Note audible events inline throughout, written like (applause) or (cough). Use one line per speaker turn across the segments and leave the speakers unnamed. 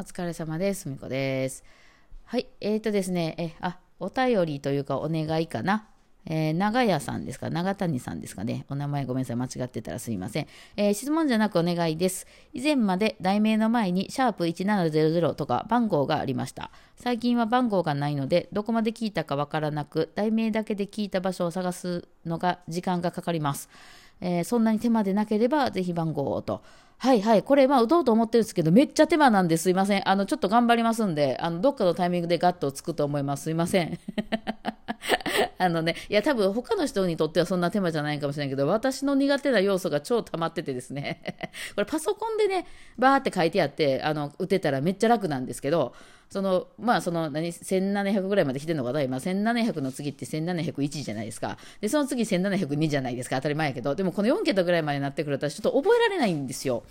お疲れ様です。みこです。はい。えーとですね、え、あ、お便りというかお願いかな。えー長屋さんですか？長谷さんですかね？お名前ごめんなさい。間違ってたらすいません。えー質問じゃなくお願いです。以前まで題名の前に、シャープ1700とか番号がありました。最近は番号がないので、どこまで聞いたかわからなく、題名だけで聞いた場所を探すのが時間がかかります。えーそんなに手間でなければ、ぜひ番号をと。はいはい。これ、まあ、打とうと思ってるんですけど、めっちゃ手間なんですいません。あの、ちょっと頑張りますんで、あの、どっかのタイミングでガッとつくと思います。すいません。(laughs) あのね、いや、多分他の人にとってはそんな手間じゃないかもしれないけど、私の苦手な要素が超溜まっててですね、(laughs) これパソコンでね、バーって書いてあって、あの、打てたらめっちゃ楽なんですけど、その、まあ、その、何、1700ぐらいまで来てるのかな？今、1700の次って1701じゃないですか。で、その次1702じゃないですか。当たり前やけど、でもこの4桁ぐらいまでなってくると、私ちょっと覚えられないんですよ。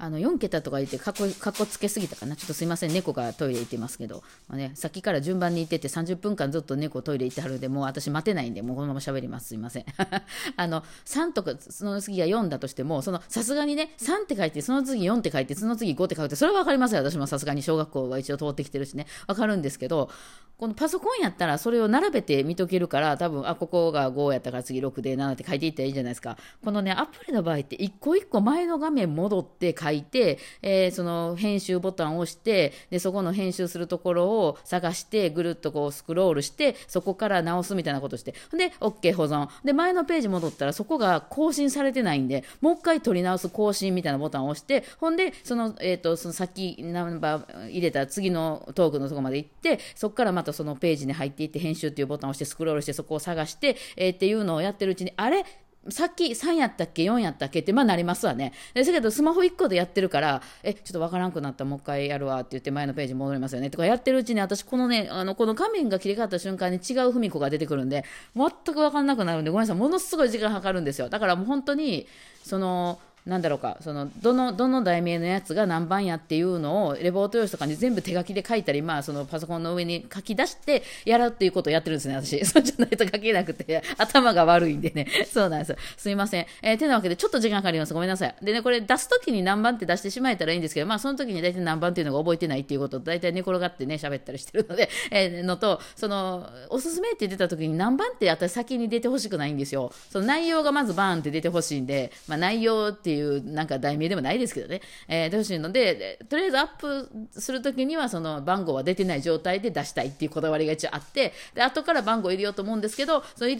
あの4桁とか言ってかっこかっこつけすぎたかな。ちょっとすいません。猫がトイレ行ってますけど、まあね、さっきから順番に行ってて30分間ずっと猫トイレ行ってはるんでもう私待てないんでもうこのまま喋ります。すいません。(laughs) あの3とかその次が4だとしてもそのさすがにね3って書いてその次4って書いてその次5って書いてそれは分かりますよ。私もさすがに小学校は一応通ってきてるしね。分かるんですけどこのパソコンやったらそれを並べて見とけるから多分あここが5やったから次6で7って書いていったらいいじゃないですか。このねアプリの場合って一個一個前の画面戻って書いて、書いてえーその編集ボタンを押してでそこの編集するところを探してぐるっとこうスクロールしてそこから直すみたいなことして。で OK 保存。で前のページ戻ったらそこが更新されてないんでもう一回取り直す更新みたいなボタンを押してほんでその,、えー、とそのさっきナンバー入れた次のトークのとこまで行ってそこからまたそのページに入っていって編集っていうボタンを押してスクロールしてそこを探して、えーっていうのをやってるうちにあれ？さっき3やったっけ4やったっけってまあなりますわね。ですけどスマホ1個でやってるからえちょっとわからんくなったもう一回やるわって言って前のページ戻りますよね。とかやってるうちに私このねあのこの画面が切り替わった瞬間に違う文子が出てくるんで全くわかんなくなるんでごめんなさい。ものすごい時間かかるんですよ。だからもう本当にそのなんだろうかそのどのどの題名のやつが何番やっていうのをレポート用紙とかに全部手書きで書いたり、まあ、そのパソコンの上に書き出してやるっていうことをやってるんですね、私。(laughs) そうじゃないと書けなくて、頭が悪いんでね。そうなんですよ。すいません。えー、てなわけで、ちょっと時間かかります。ごめんなさい。でね、これ出すときに何番って出してしまえたらいいんですけど、まあ、その時に大体何番っていうのが覚えてないっていうことを大体寝転がってね、喋ったりしてるので、えーのと、その、おすすめって出た時に何番って私先に出てほしくないんですよ。その内容がまずバーンって出てほしいんで、まあ、内容ってていうなんか題名でもないですけどね、えー、出てほしいの？で、とりあえずアップするときにはその番号は出てない状態で出したいっていうこだわりが一応あって、で、後から番号入れようと思うんですけど、その1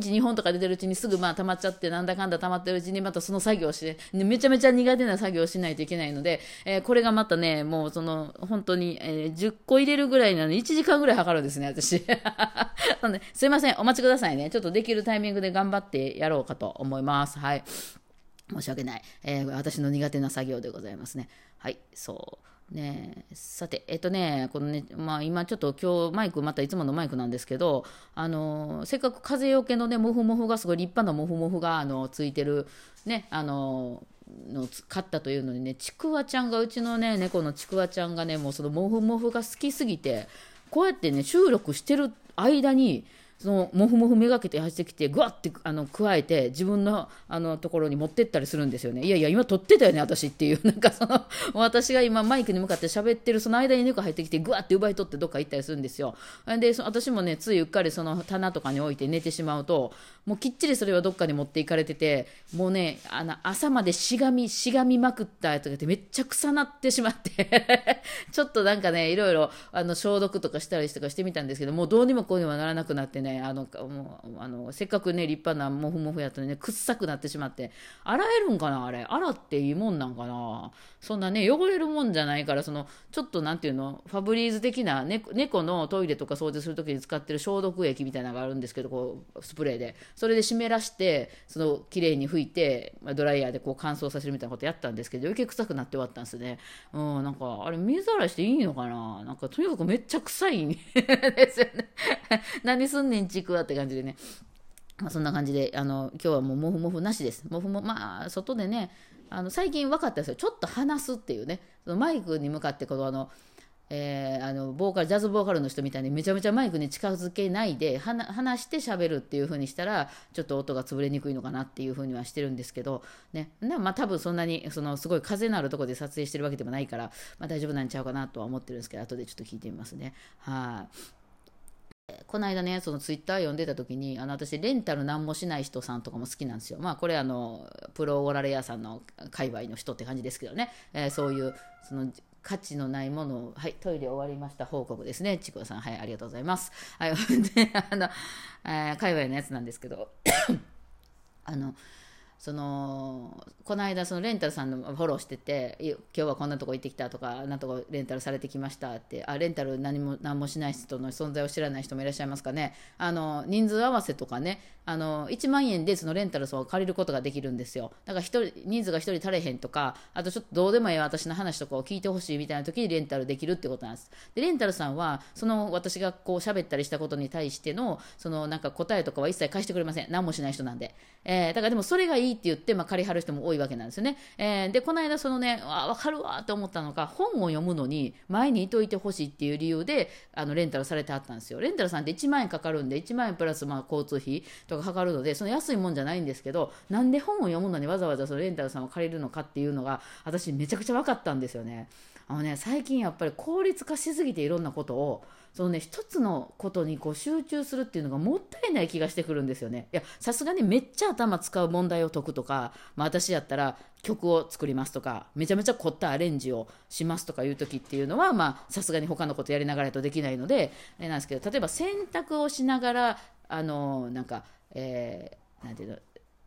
日2本とか出てるうちにすぐまあ溜まっちゃって、なんだかんだ溜まってるうちにまたその作業をして、めちゃめちゃ苦手な作業をしないといけないので、えーこれがまたね、もうその、本当に、えー10個入れるぐらいなのに1時間ぐらいかかるんですね、私。(laughs) すいません、お待ちくださいね。ちょっとできるタイミングで頑張ってやろうかと思います。はい。申し訳ない、えー私の苦手な作業でございますね。はい、そう。ねさて、えっとね、このね、まあ今ちょっと今日マイク、またいつものマイクなんですけど、あの、せっかく風よけのね、モフモフがすごい立派なモフモフが、あの、ついてる、ね、あの、の買ったというのにね、ちくわちゃんが、うちのね、猫のちくわちゃんがね、もうそのモフモフが好きすぎて、こうやってね、収録してる間に、そのモフモフめがけて走ってきてぐわってあの加えて自分のあのところに持ってったりするんですよね。いやいや今撮ってたよね私っていう。(laughs) なんかその私が今マイクに向かって喋ってるその間に猫入ってきてぐわって奪い取ってどっか行ったりするんですよ。で私もねついうっかりその棚とかに置いて寝てしまうともうきっちりそれはどっかに持っていかれててもうねあの朝までしがみしがみまくったやつがてめっちゃ臭なってしまって。(laughs) ちょっとなんかねいろいろあの消毒とかしたりとかしてみたんですけどもうどうにもこうにもならなくなってね。あのもうあのせっかくね立派なモフモフやったのにね臭くなってしまって洗えるんかなあれ。洗っていいもんなんかな。そんなね汚れるもんじゃないからそのちょっとなんていうのファブリーズ的な、ね、猫のトイレとか掃除する時に使ってる消毒液みたいなのがあるんですけどこうスプレーで。それで湿らしてその綺麗に拭いてドライヤーでこう乾燥させるみたいなことやったんですけど余計臭くなって終わったんですね。うんなんかあれ水洗いしていいのかな。なんかとにかくめっちゃ臭いんですよね。(laughs) 何すんねんちくわって感じでね。まあ、そんな感じであの今日はもうモフモフなしです。モフもまあ外でねあの最近分かったんですよ。ちょっと話すっていうね。そのマイクに向かってこのあのえー、あのボーカルジャズボーカルの人みたいにめちゃめちゃマイクに近づけないで話して喋るっていう風にしたらちょっと音が潰れにくいのかなっていう風にはしてるんですけどね。まあ多分そんなにそのすごい風のあるところで撮影してるわけでもないから、まあ、大丈夫なんちゃうかなとは思ってるんですけど後でちょっと聞いてみますね。はい。この間ね、そのツイッター読んでた時に、あの私、レンタル何もしない人さんとかも好きなんですよ。まあ、これあの、プロオーラレアさんの界隈の人って感じですけどね、えー、そういう、その、価値のないものを、はい、トイレ終わりました報告ですね。ちくわさん、はい、ありがとうございます。はい、(laughs) で、あの、えー、界隈のやつなんですけど、(coughs) あの、そのこの間そのレンタルさんのフォローしてて今日はこんなとこ行ってきたとかなんとかレンタルされてきましたってあレンタル何も何もしない人の存在を知らない人もいらっしゃいますかね。あの人数合わせとかねあの1万円でそのレンタルを借りることができるんですよ。だから人人数が1人足れへんとかあとちょっとどうでもいい私の話とかを聞いてほしいみたいな時にレンタルできるってことなんです。でレンタルさんはその私がこう喋ったりしたことに対してのそのなんか答えとかは一切返してくれません。何もしない人なんで、えー、だからでもそれがいいいって言って、まあ、借りはる人も多いわけなんですよね。えー、で、この間、そのね、あ、わかるわと思ったのが、本を読むのに前にいといてほしいっていう理由で、あの、レンタルされてあったんですよ。レンタルさんって1万円かかるんで、1万円プラス、まあ、交通費とかかかるので、その安いもんじゃないんですけど、なんで本を読むのにわざわざそのレンタルさんを借りるのかっていうのが、私めちゃくちゃ分かったんですよね。あのね、最近やっぱり効率化しすぎていろんなことを、そのね、一つのことにこう集中するっていうのがもったいない気がしてくるんですよね。いや、さすがにめっちゃ頭使う問題を解くとか、まあ私やったら曲を作りますとか、めちゃめちゃ凝ったアレンジをしますとかいう時っていうのは、まあさすがに他のことやりながらとできないので、あれなんですけど、例えば洗濯をしながら、あの、なんか、えー、なんていうの、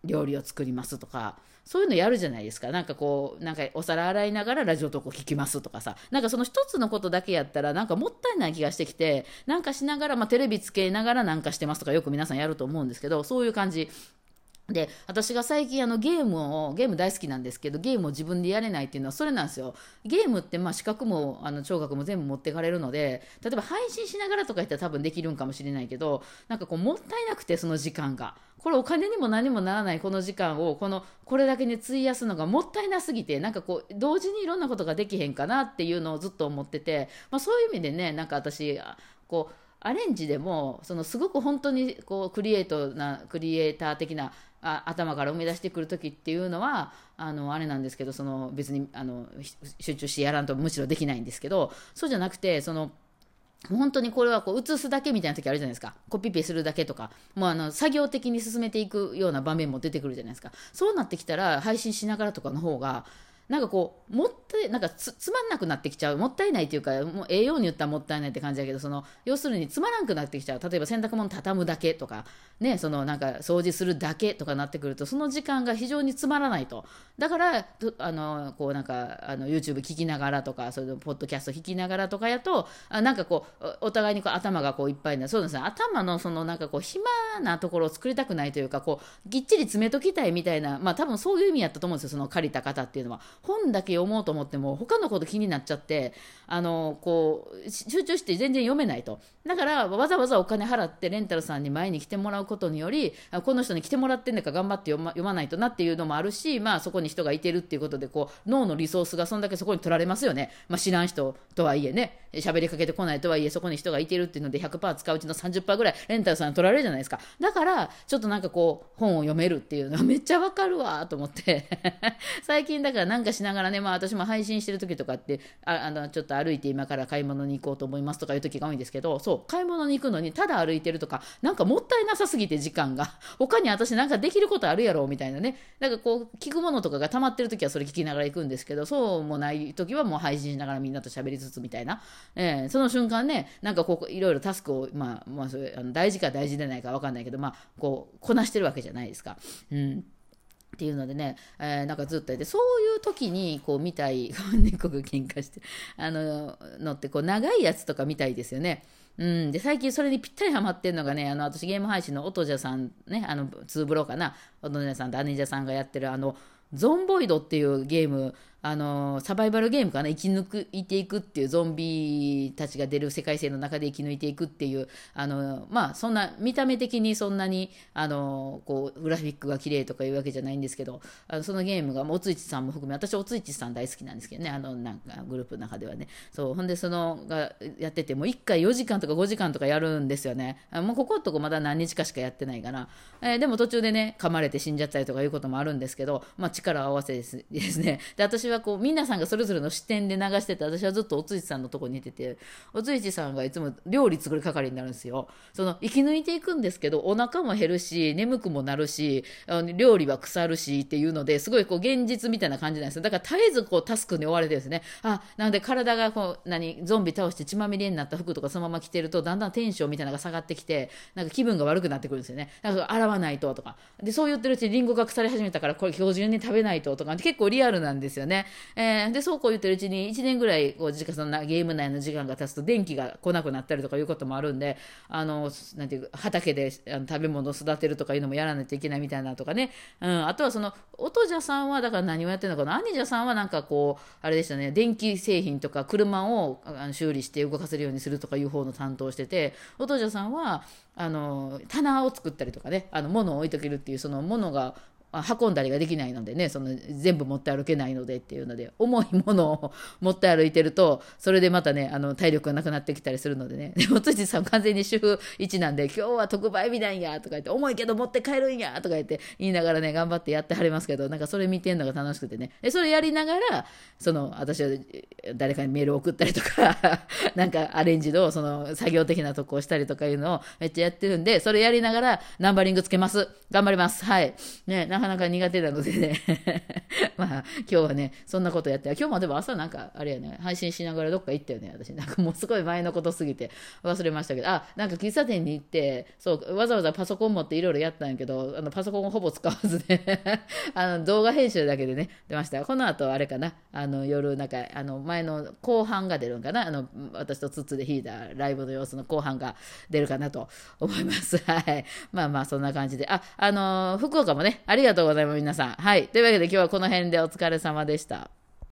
料理を作りますとか、そういうのやるじゃないですか。なんかこう、なんかお皿洗いながらラジオ投稿聞きますとかさ。なんかその一つのことだけやったら、なんかもったいない気がしてきて、なんかしながら、まあテレビつけながらなんかしてますとかよく皆さんやると思うんですけど、そういう感じ。で、私が最近あのゲームを、ゲーム大好きなんですけど、ゲームを自分でやれないっていうのはそれなんですよ。ゲームってまあ資格もあの聴覚も全部持ってかれるので、例えば配信しながらとか言ったら多分できるんかもしれないけど、なんかこうもったいなくてその時間が。これお金にも何もならないこの時間をこのこれだけに費やすのがもったいなすぎてなんかこう同時にいろんなことができへんかなっていうのをずっと思ってて、まあ、そういう意味でねなんか私こうアレンジでもそのすごく本当にこうクリエイトなクリエイター的なあ頭から生み出してくる時っていうのはあのあれなんですけどその別にあの集中してやらんとむしろできないんですけどそうじゃなくてその本当にこれはこう映すだけみたいな時あるじゃないですか。コピペするだけとか、もうあの作業的に進めていくような場面も出てくるじゃないですか。そうなってきたら配信しながらとかの方が、なんかこう、もったい、なんかつつまんなくなってきちゃう。もったいないっていうか、もう栄養に言ったらもったいないって感じだけど、その、要するにつまらんくなってきちゃう。例えば洗濯物畳むだけとか、ね、そのなんか掃除するだけとかなってくると、その時間が非常につまらないと。だから、あの、こうなんか、あの、YouTube 聞きながらとか、それポッドキャスト聞きながらとかやと、あなんかこう、お互いにこう頭がこういっぱいな、そうですね、頭のそのなんかこう、暇なところを作りたくないというか、こう、ぎっちり詰めときたいみたいな、まあ多分そういう意味やったと思うんですよ、その借りた方っていうのは。本だけ読もうと思っても、他のこと気になっちゃって、あの、こう、集中して全然読めないと。だから、わざわざお金払ってレンタルさんに前に来てもらうことにより、この人に来てもらってんだか頑張って読ま読まないとなっていうのもあるし、まあそこに人がいてるっていうことで、こう、脳のリソースがそんだけそこに取られますよね。まあ知らん人とはいえね、喋りかけてこないとはいえ、そこに人がいてるっていうので100%使ううちの30%ぐらいレンタルさん取られるじゃないですか。だから、ちょっとなんかこう、本を読めるっていうのはめっちゃわかるわと思って (laughs) 最近だからなんかしながらね、まあ私も配信してる時とかって、ああの、ちょっと歩いて今から買い物に行こうと思いますとかいう時が多いんですけど、そう、買い物に行くのにただ歩いてるとか、なんかもったいなさすぎて時間が、(laughs) 他に私なんかできることあるやろみたいなね。なんかこう、聞くものとかが溜まってる時はそれ聞きながら行くんですけど、そうもない時はもう配信しながらみんなと喋りつつみたいな。えー、その瞬間ね、なんかこう、いろいろタスクを、まあ、まあ、それあの大事か大事でないか分かんないけど、まあ、こう、こなしてるわけじゃないですか。うんっていうのでね、えー、なんかずっとやって、そういう時にこう見たい、猫が喧嘩して、あの、のってこう長いやつとか見たいですよね。うん、で最近それにぴったりハマってるのがね、あの私ゲーム配信の音じゃさんね、あのツーブローかな、音じゃさんとアネジャさんがやってるあの、ゾンボイドっていうゲーム、あのサバイバルゲームかな。生き抜くいていくっていうゾンビたちが出る世界線の中で生き抜いていくっていうあのまあそんな見た目的にそんなにあのこうグラフィックが綺麗とかいうわけじゃないんですけどあのそのゲームがおついちさんも含め私おついちさん大好きなんですけどね。あのなんかグループの中ではね。そうほんでそのがやっててもう1回4時間とか5時間とかやるんですよね。もうこことこまだ何日かしかやってないから、えー、でも途中でね噛まれて死んじゃったりとかいうこともあるんですけど、まあ、力を合わせですですね。で私はこう皆さんがそれぞれの視点で流してて私はずっとおついちさんのとこにいてておついちさんがいつも料理作る係になるんですよ。その生き抜いていくんですけどお腹も減るし眠くもなるし料理は腐るしっていうのですごいこう現実みたいな感じなんですよ。だから絶えずこうタスクに追われてですね。あなので体がこう何ゾンビ倒して血まみれになった服とかそのまま着てるとだんだんテンションみたいなのが下がってきてなんか気分が悪くなってくるんですよね。だか洗わないととか。でそう言ってるうちにリンゴが腐り始めたからこれ今日中に食べないととか。結構リアルなんですよね、えー、でそうこう言ってるうちに1年ぐらいこう時間そんなゲーム内の時間が経つと電気が来なくなったりとかいうこともあるんであのなんていう畑であの食べ物を育てるとかいうのもやらないといけないみたいなとかね、うん、あとはその音じゃさんはだから何をやってるのかな？兄者さんはなんかこうあれでしたね。電気製品とか車を修理して動かせるようにするとかいう方の担当してて音じゃさんはあの棚を作ったりとかねあの物を置いとけるっていうその物が運んだりができないのでねその全部持って歩けないのでっていうので重いものを (laughs) 持って歩いてるとそれでまたねあの体力がなくなってきたりするのでね。(laughs) でも辻さん完全に主婦1なんで今日は特売日なんやとか言って重いけど持って帰るんやとか言って言いながらね頑張ってやってはりますけどなんかそれ見てんのが楽しくてね。でそれやりながらその私は誰かにメールを送ったりとか (laughs) なんかアレンジのその作業的なとこをしたりとかいうのをめっちゃやってるんでそれやりながらナンバリングつけます。頑張ります。はい。ねなかなか苦手なのでね。(laughs) まあ、今日はね、そんなことやって、今日もでも朝なんか、あれやね、配信しながらどっか行ったよね、私。なんかもうすごい前のことすぎて。忘れましたけど、あ、なんか喫茶店に行って、そう、わざわざパソコン持っていろいろやったんやけど、あのパソコンをほぼ使わずね。(laughs) あの動画編集だけでね、出ました。この後、あれかな、あの夜、なんか、あの前前の後半が出るんかな、あの私と筒で弾いたライブの様子の後半が出るかなと思います。(laughs) はい。まあまあ、そんな感じで。あ、あの福岡もね、ありがとうございます。皆さん。はい。というわけで今日はこの辺でお疲れ様でした。